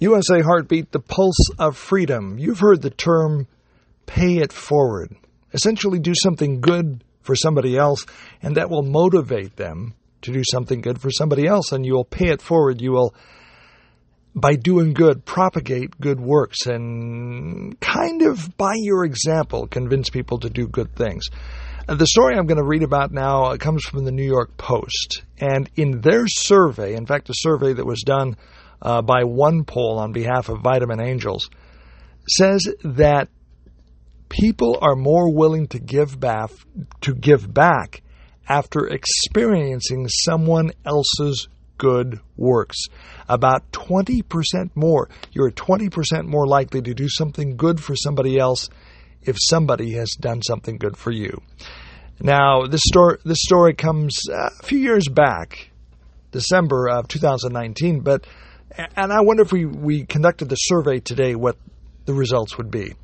USA Heartbeat, the pulse of freedom. You've heard the term pay it forward. Essentially, do something good for somebody else, and that will motivate them to do something good for somebody else, and you will pay it forward. You will, by doing good, propagate good works and kind of, by your example, convince people to do good things. Uh, the story I'm going to read about now comes from the New York Post, and in their survey, in fact, a survey that was done uh, by OnePoll on behalf of Vitamin Angels, says that people are more willing to give back to give back after experiencing someone else's good works. About 20% more. You're 20% more likely to do something good for somebody else if somebody has done something good for you. Now, this story this story comes a few years back, December of 2019, but and I wonder if we, we conducted the survey today, what the results would be.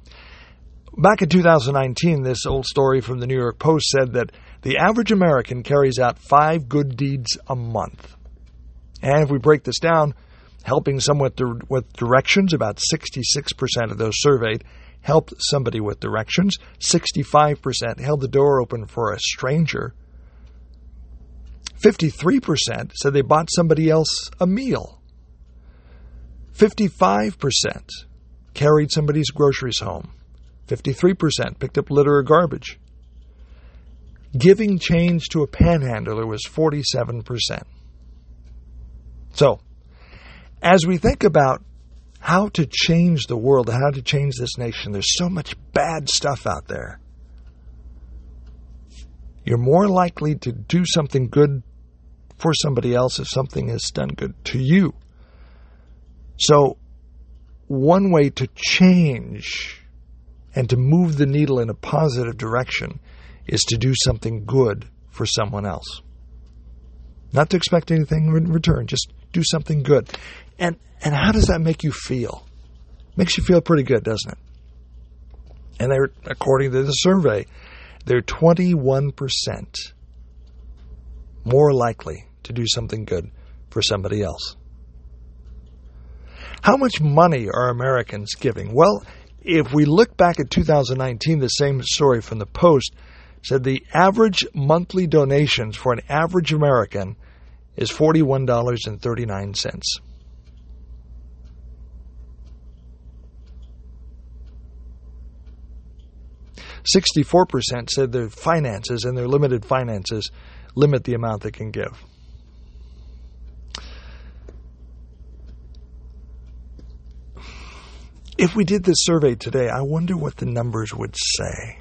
Back in 2019, this old story from the New York Post said that the average American carries out five good deeds a month. And if we break this down, helping someone with, with directions, about 66% of those surveyed helped somebody with directions. 65% held the door open for a stranger. 53% said they bought somebody else a meal. 55% carried somebody's groceries home. 53% picked up litter or garbage. Giving change to a panhandler was 47%. So, as we think about how to change the world, how to change this nation, there's so much bad stuff out there. You're more likely to do something good for somebody else if something is done good to you. So, one way to change and to move the needle in a positive direction is to do something good for someone else. Not to expect anything in return, just do something good. And and how does that make you feel? Makes you feel pretty good, doesn't it? And they're according to the survey, they're 21% more likely to do something good for somebody else. How much money are Americans giving? Well, if we look back at 2019, the same story from the Post said the average monthly donations for an average American is $41.39. Sixty-four percent said their finances and their limited finances limit the amount they can give. If we did this survey today, I wonder what the numbers would say.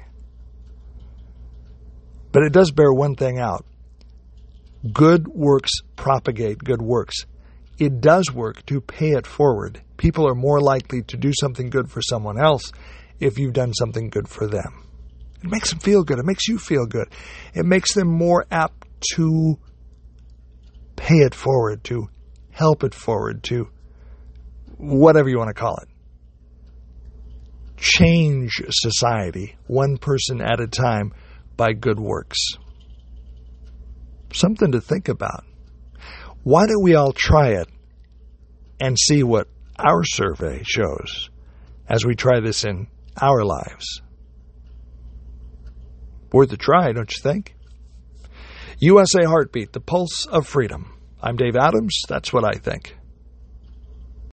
But it does bear one thing out. Good works propagate good works. It does work to pay it forward. People are more likely to do something good for someone else if you've done something good for them. It makes them feel good. It makes you feel good. It makes them more apt to pay it forward, to help it forward, to whatever you want to call it change society one person at a time by good works. Something to think about. Why don't we all try it and see what our survey shows as we try this in our lives? Worth a try, don't you think? USA Heartbeat, the pulse of freedom. I'm Dave Adams. That's what I think.